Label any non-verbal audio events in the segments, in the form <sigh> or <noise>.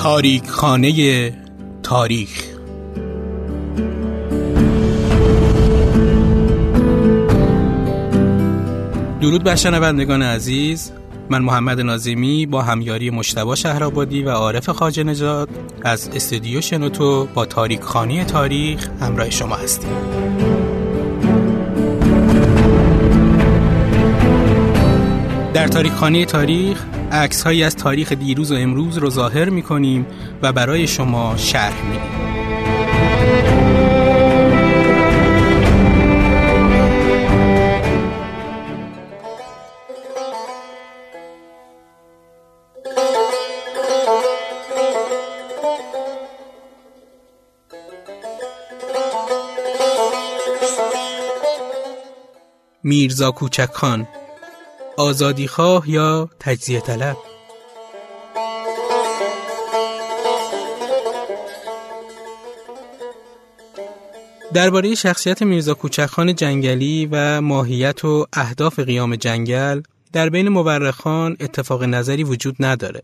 تاریک خانه تاریخ. درود بر شنوندگان عزیز. من محمد نازمی با همیاری مشتبا شهرآبادی و عارف خاجه نجات از استودیو شنوتو با تاریک خانی تاریخ همراه شما هستیم. در تاریک خانه تاریخ عکس هایی از تاریخ دیروز و امروز رو ظاهر می کنیم و برای شما شرح میدیم. میرزا کوچک خان آزادی خواه یا تجزیه طلب درباره شخصیت میرزا کوچکخان جنگلی و ماهیت و اهداف قیام جنگل در بین مورخان اتفاق نظری وجود نداره.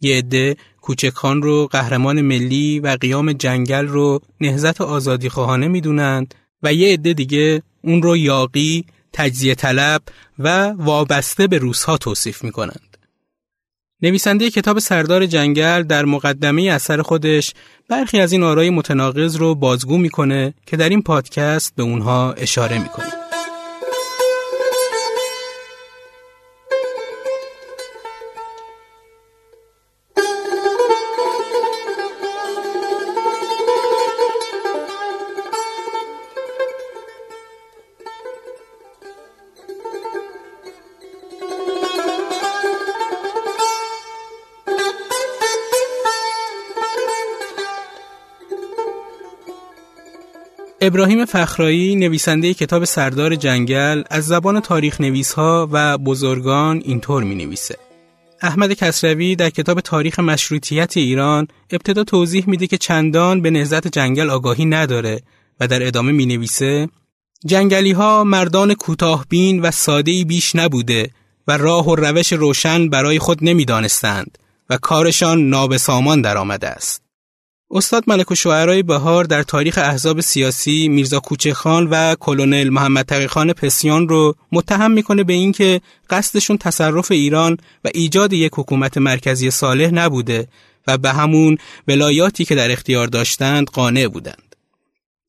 یه عده کوچکخان رو قهرمان ملی و قیام جنگل رو نهزت آزادی خواهانه می‌دونند و یه عده دیگه اون رو یاقی تجزیه طلب و وابسته به روسها توصیف می کنند. نویسنده کتاب سردار جنگل در مقدمه اثر خودش برخی از این آرای متناقض رو بازگو می‌کنه که در این پادکست به اونها اشاره می‌کنه. ابراهیم فخرایی نویسنده کتاب سردار جنگل از زبان تاریخ نویس ها و بزرگان اینطور می نویسه. احمد کسروی در کتاب تاریخ مشروطیت ایران ابتدا توضیح میده که چندان به نهزت جنگل آگاهی نداره و در ادامه می نویسه جنگلی ها مردان کوتاهبین و ساده بیش نبوده و راه و روش روشن برای خود نمی‌دانستند و کارشان نابسامان درآمده است. استاد ملک و شعرهای بهار در تاریخ احزاب سیاسی میرزا کوچهخان و کلونل محمد تقیخان پسیان رو متهم می‌کنه به اینکه قصدشون تصرف ایران و ایجاد یک حکومت مرکزی صالح نبوده و به همون ولایاتی که در اختیار داشتند قانع بودند.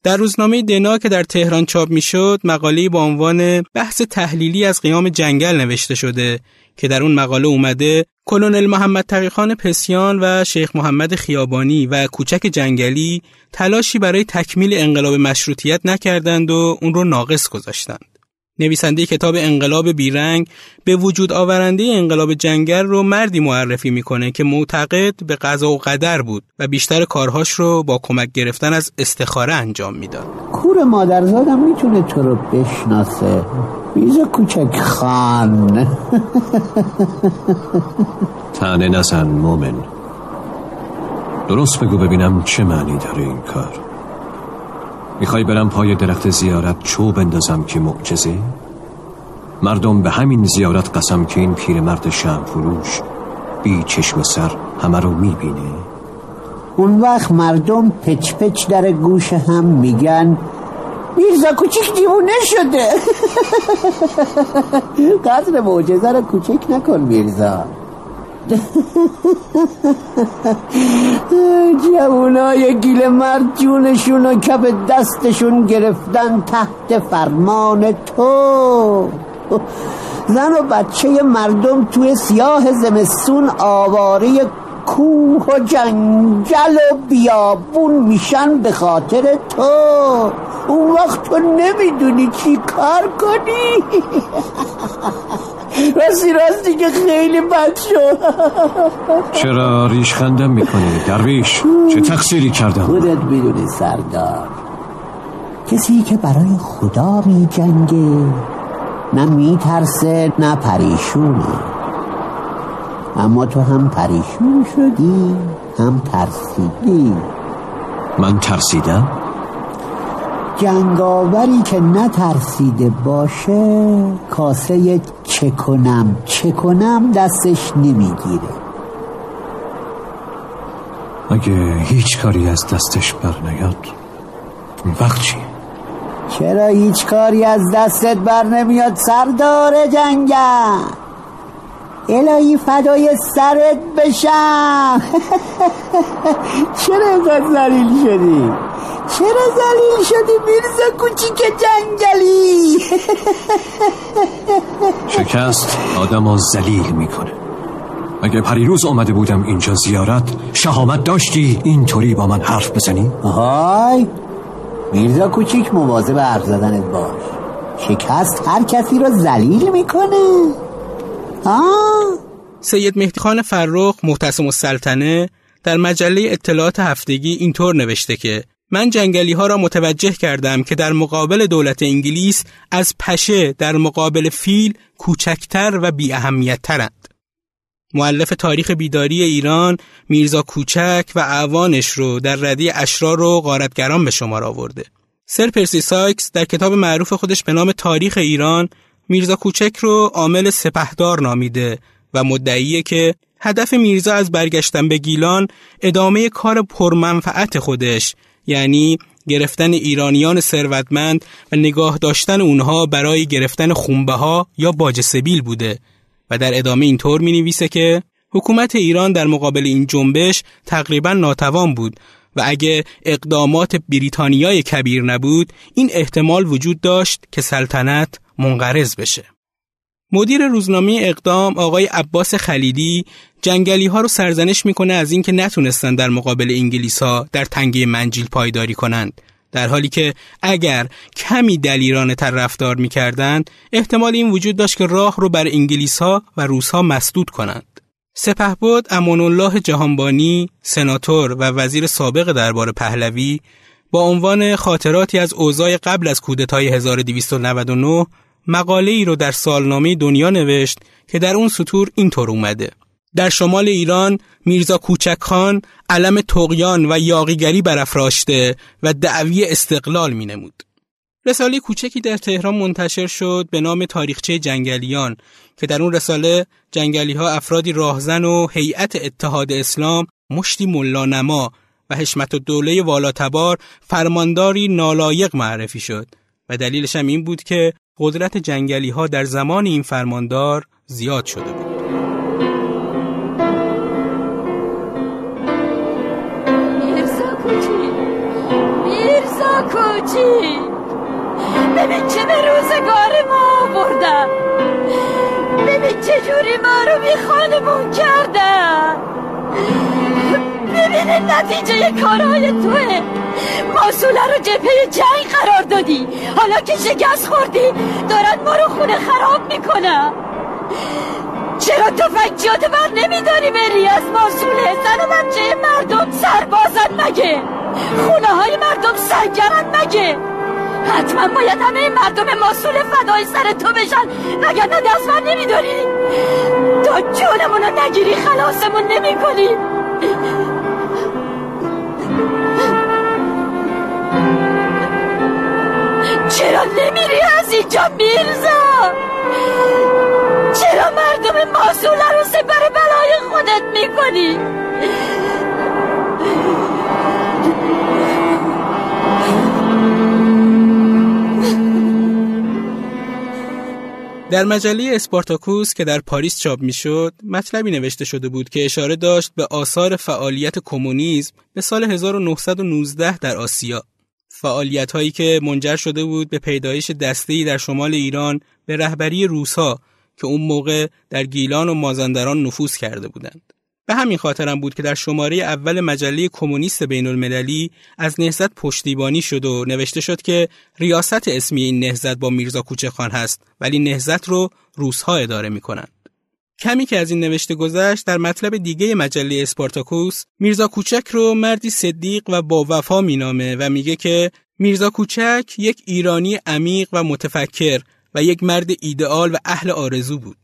در روزنامه دنا که در تهران چاپ می‌شد مقاله با عنوان بحث تحلیلی از قیام جنگل نوشته شده که در اون مقاله اومده کلونل محمد تقیخان پسیان و شیخ محمد خیابانی و کوچک جنگلی تلاشی برای تکمیل انقلاب مشروطیت نکردند و اون رو ناقص گذاشتند. نویسنده کتاب انقلاب بیرنگ به وجود آورنده انقلاب جنگل رو مردی معرفی می‌کنه که معتقد به قضا و قدر بود و بیشتر کارهاش رو با کمک گرفتن از استخاره انجام می‌داد. کور مادرزادم می‌تونه تو رو بشناسه بیز کوچک خان. تنه نزن مومن. درست بگو ببینم چه معنی داره این کار. می‌خوای برم پای درخت زیارت چوب بندازم که معجزه؟ مردم به همین زیارت قسم که این پیرمرد شم فروش بی چشم سر همه رو می‌بینه؟ اون وقت مردم پچ پچ در گوش هم میگن میرزا کوچیک دیوونه شده. <laughs> قدر معجزه رو کوچک نکن میرزا. <laughs> جوانای گیل مرد جونشون و کف دستشون گرفتن تحت فرمان تو. <laughs> زن و بچه مردم توی سیاه زمستون آواره کوه و جنگل و بیابون میشن به خاطر تو. اون وقت تو نمی‌دونی چی کار کنی. <laughs> راستی راستی که خیلی بد شد. <laughs> چرا ریش خندم می‌کنی درویش؟ چه تقصیری کردم؟ خودت می‌دونی سردار. کسی که برای خدا می جنگه نه میترسه نه پریشونه. اما تو هم پریشون شدی هم ترسیدی. من ترسیدم؟ جنگاوری که نترسیده باشه کاسه چه کنم چه کنم دستش نمی‌گیره. اگه هیچ کاری از دستش بر نیاد وقت چی؟ چرا هیچ کاری از دستت بر نمیاد سردار جنگل الهی فدای سرت بشم. <laughs> چرا اینقدر زلیل شدی؟ چرا زلیل شدی میرزا کوچیک جنگلی؟ <laughs> شکست آدم ها زلیل می‌کنه. اگه پریروز آمده بودم اینجا زیارت شهامت داشتی اینطوری با من حرف بزنی؟ های میرزا کوچیک مواظب حرف زدنت باش. شکست هر کسی رو زلیل می‌کنه. سید مهدی خان فرخ محتسم السلطنه در مجله اطلاعات هفتگی اینطور نوشته که من جنگلی ها را متوجه کردم که در مقابل دولت انگلیس از پشه در مقابل فیل کوچکتر و بی اهمیت ترند. مؤلف تاریخ بیداری ایران میرزا کوچک و اعوانش رو در ردیف اشرار و غارتگران به شمار آورده. سر پرسی سایکس در کتاب معروف خودش به نام تاریخ ایران میرزا کوچک رو عامل سپهدار نامیده و مدعیه که هدف میرزا از برگشتن به گیلان ادامه کار پرمنفعت خودش یعنی گرفتن ایرانیان ثروتمند و نگاه داشتن اونها برای گرفتن خونبه ها یا باج سبیل بوده. و در ادامه اینطور می نویسه که حکومت ایران در مقابل این جنبش تقریبا ناتوان بود و اگه اقدامات بریتانیای کبیر نبود این احتمال وجود داشت که سلطنت منقرض بشه. مدیر روزنامه اقدام آقای عباس خلیدی جنگلی ها رو سرزنش می‌کنه از اینکه نتونستن در مقابل انگلیس ها در تنگه منجیل پایداری کنند در حالی که اگر کمی دلیرانه تر رفتار می‌کردند احتمال این وجود داشت که راه رو بر انگلیس ها و روس ها مسدود کنند سپهبد امان الله جهانبانی سناتور و وزیر سابق دربار پهلوی با عنوان خاطراتی از اوضاع قبل از کودتای 1299 مقاله ای رو در سالنامه دنیا نوشت که در اون سطور اینطور اومده در شمال ایران میرزا کوچک خان علم تقیان و یاقیگری برافراشته و دعوی استقلال می نمود. رساله کوچکی در تهران منتشر شد به نام تاریخچه جنگلیان که در اون رساله جنگلی ها افرادی راهزن و هیئت اتحاد اسلام مشتی ملانما و حشمت و دوله والاتبار فرمانداری نالایق معرفی شد و دلیلش هم این بود که قدرت جنگلی ها در زمان این فرماندار زیاد شده بود. میرزا کوچی میرزا کوچی. ببین چه به روزگار ما بردن ببین چه جوری ما رو بی خانمون کردن. ببین نتیجه کارهای توه. ماسوله رو جبهه جنگ قرار دادی. حالا که شکست خوردی دارن ما رو خونه خراب می‌کنن چرا تفنگ بر نمیداری بری؟ از ماسوله زن و بچه مردم سربازن مگه؟ خونه های مردم سنگرن مگه؟ حتما باید همه مردم ماسول فدای سر تو بشن. وگرنه دست بر نمیداری؟ تا جونمون رو نگیری خلاصمون نمی چرا نمیری از اینجا میرزا؟ چرا مردم ماسوله رو سپر بلای خودت می‌کنی؟ در مجله اسپارتاکوس که در پاریس چاپ می‌شد مطلبی نوشته شده بود که اشاره داشت به آثار فعالیت کمونیسم به سال 1919 در آسیا. فعالیت هایی که منجر شده بود به پیدایش دسته‌ای در شمال ایران به رهبری روسها که اون موقع در گیلان و مازندران نفوذ کرده بودند. به همین خاطرم بود که در شماره اول مجله کمونیست بین المللی از نهزت پشتیبانی شد و نوشته شد که ریاست اسمی این نهزت با میرزا کوچخان هست ولی نهزت رو روسها اداره می کنند. کمی که از این نوشته گذشت در مطلب دیگه مجله اسپارتاکوس میرزا کوچک رو مردی صدیق و با وفا مینامه و میگه که میرزا کوچک یک ایرانی عمیق و متفکر و یک مرد ایدئال و اهل آرزو بود.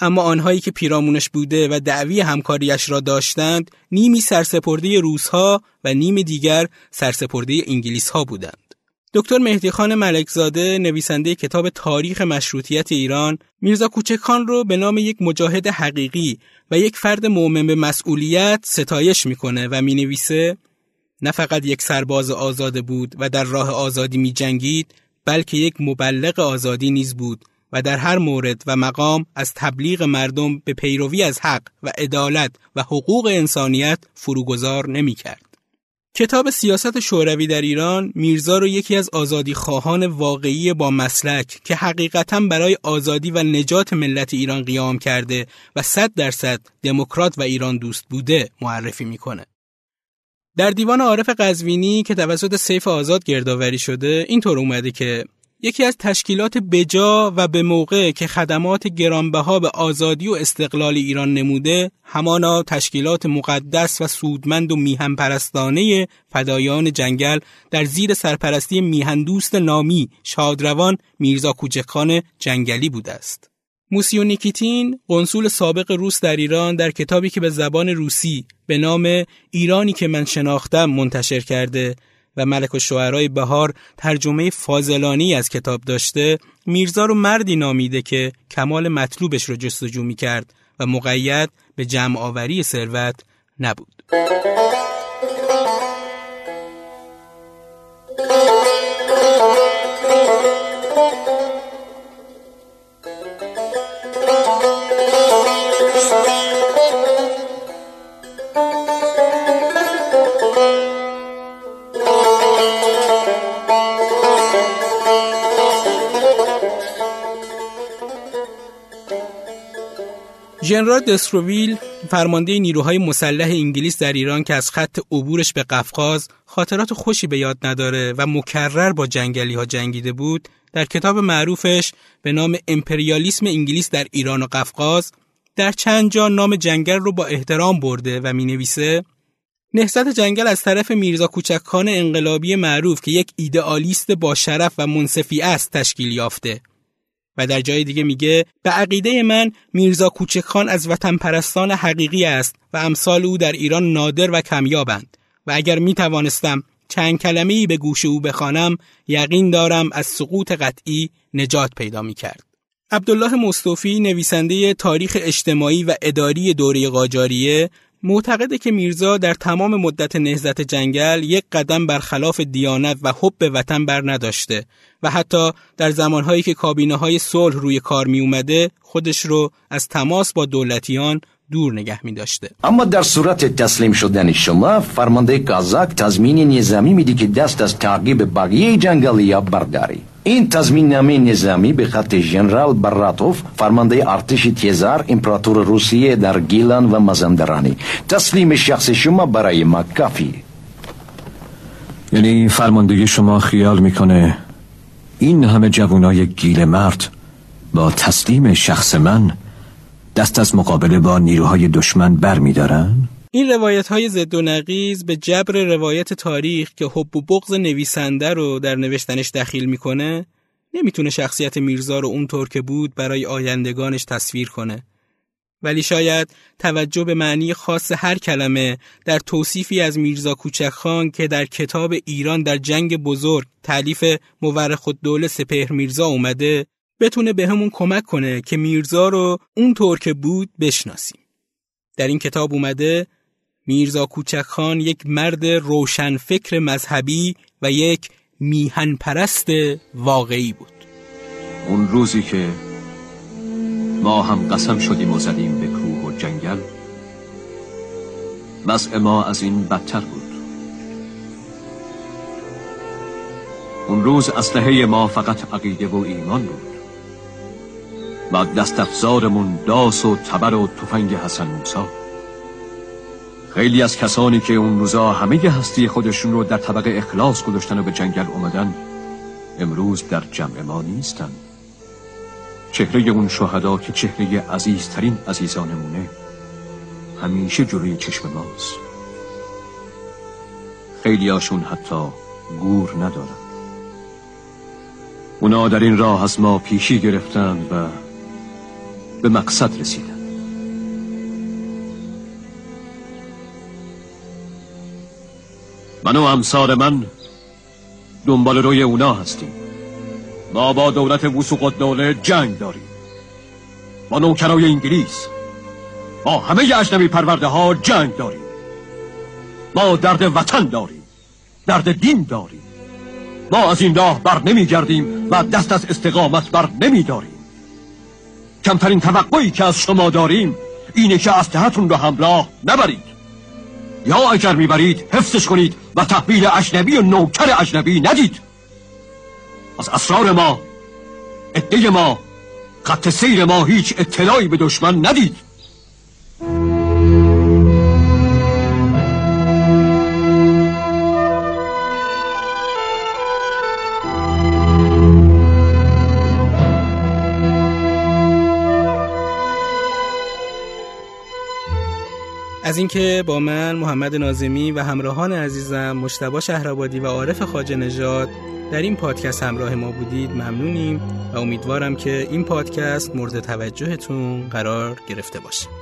اما آنهایی که پیرامونش بوده و دعوی همکاریش را داشتند نیمی سرسپرده روسها و نیم دیگر سرسپرده انگلیس ها بودند. دکتر مهدی خان ملکزاده نویسنده کتاب تاریخ مشروطیت ایران میرزا کوچکخان رو به نام یک مجاهد حقیقی و یک فرد مؤمن به مسئولیت ستایش می‌کنه و می‌نویسه نه فقط یک سرباز آزاده بود و در راه آزادی می جنگید بلکه یک مبلغ آزادی نیز بود و در هر مورد و مقام از تبلیغ مردم به پیروی از حق و عدالت و حقوق انسانیت فروگذار نمی کرد. کتاب سیاست شوروی در ایران میرزا رو یکی از آزادی خواهان واقعی با مسلک که حقیقتا برای آزادی و نجات ملت ایران قیام کرده و صد درصد دموکرات و ایران دوست بوده معرفی می‌کنه. در دیوان عارف قزوینی که توسط سیف آزاد گردآوری شده اینطور اومده که یکی از تشکیلات بجا و به موقع که خدمات گرانبها به آزادی و استقلال ایران نموده همانا تشکیلات مقدس و سودمند و میهن پرستانه فدایان جنگل در زیر سرپرستی میهندوست نامی شادروان میرزا کوچکخان جنگلی بوده است. موسیو نیکیتین قنصول سابق روس در ایران در کتابی که به زبان روسی به نام ایرانی که من شناختم منتشر کرده و ملک و شعرهای بهار ترجمه فاضلانی از کتاب داشته میرزا رو مردی نامیده که کمال مطلوبش رو جستجو می کرد و مقید به جمع آوری ثروت نبود. ژنرال دستروویل فرمانده نیروهای مسلح انگلیس در ایران که از خط عبورش به قفقاز خاطرات خوشی به یاد نداره و مکرر با جنگلی ها جنگیده بود در کتاب معروفش به نام امپریالیسم انگلیس در ایران و قفقاز در چند جا نام جنگل رو با احترام برده و می نویسه نهضت جنگل از طرف میرزا کوچکخان انقلابی معروف که یک ایدئالیست با شرف و منصفی است تشکیل یافته. و در جای دیگه میگه به عقیده من میرزا کوچکخان از وطن پرستان حقیقی است و امثال او در ایران نادر و کمیابند و اگر می توانستم چند کلمه ای به گوش او بخوانم یقین دارم از سقوط قطعی نجات پیدا می کرد. عبدالله مصطفی نویسنده تاریخ اجتماعی و اداری دوره قاجاریه معتقده که میرزا در تمام مدت نهزت جنگل یک قدم برخلاف دیانت و حب وطن بر نداشته و حتی در زمانهایی که کابینه های صلح روی کار می اومده خودش رو از تماس با دولتیان دور نگه می داشته. اما در صورت تسلیم شدن شما فرمانده کازاک تضمین نظامی میدی که دست از تعقیب بقیه جنگلی برداری. این تضمین نامه نظامی به خط ژنرال براتوف فرمانده ارتش تیزار امپراتور روسیه در گیلان و مازندرانی. تسلیم شخص شما برای ما کافی. یعنی فرماندهی شما خیال می‌کنه این همه جوانای گیل مرد با تسلیم شخص من دست از مقابله با نیروهای دشمن بر؟ این روایت های زد و نقیز به جبر روایت تاریخ که حب و بغض نویسنده رو در نوشتنش دخیل می‌کنه نمی‌تونه شخصیت میرزا رو اونطور که بود برای آیندگانش تصویر کنه ولی شاید توجه به معنی خاص هر کلمه در توصیفی از میرزا کوچکخان که در کتاب ایران در جنگ بزرگ تعلیف مورخ الدوله سپهر میرزا اومده بتونه به همون کمک کنه که میرزا رو اونطور که بود بشناسیم. در این کتاب اومده میرزا کوچکخان یک مرد روشن فکر مذهبی و یک میهن پرست واقعی بود. اون روزی که ما هم قسم شدیم و زدیم به کوه و جنگل وضع ما از این بدتر بود اون روز اسلحه ما فقط عقیده و ایمان بود و دست افزارمون داس و تبر و تفنگ حسن موسا خیلی از کسانی که اون روزا همه هستی خودشون رو در طبق اخلاص گذاشتن و به جنگل اومدن امروز در جمع ما نیستن. چهره اون شهدا که چهره عزیزترین عزیزانمونه همیشه جلوی چشم ماست. خیلی هاشون حتی گور ندارن. اونا در این راه از ما پیشی گرفتند و به مقصد رسیدن. من و امثال من دنبال روی اونا هستیم. ما با دولت وسوق دوله جنگ داریم. با نوکرای انگلیس. با همه اجنبی پرورده ها جنگ داریم. ما درد وطن داریم. درد دین داریم. ما از این راه بر نمی گردیم و دست از استقامت بر نمی داریم کمترین توقعی که از شما داریم اینه که اسلحتون رو همراه نبرید. یا اگر می‌برید حفظش کنید و تحویل اجنبی و نوکر اجنبی ندید. از اسرار ما عده ما خط سیر ما هیچ اطلاعی به دشمن ندید. از اینکه با من محمد نازمی و همراهان عزیزم مشتبا شهرآبادی و عارف خاجه نژاد در این پادکست همراه ما بودید ممنونیم و امیدوارم که این پادکست مورد توجهتون قرار گرفته باشه.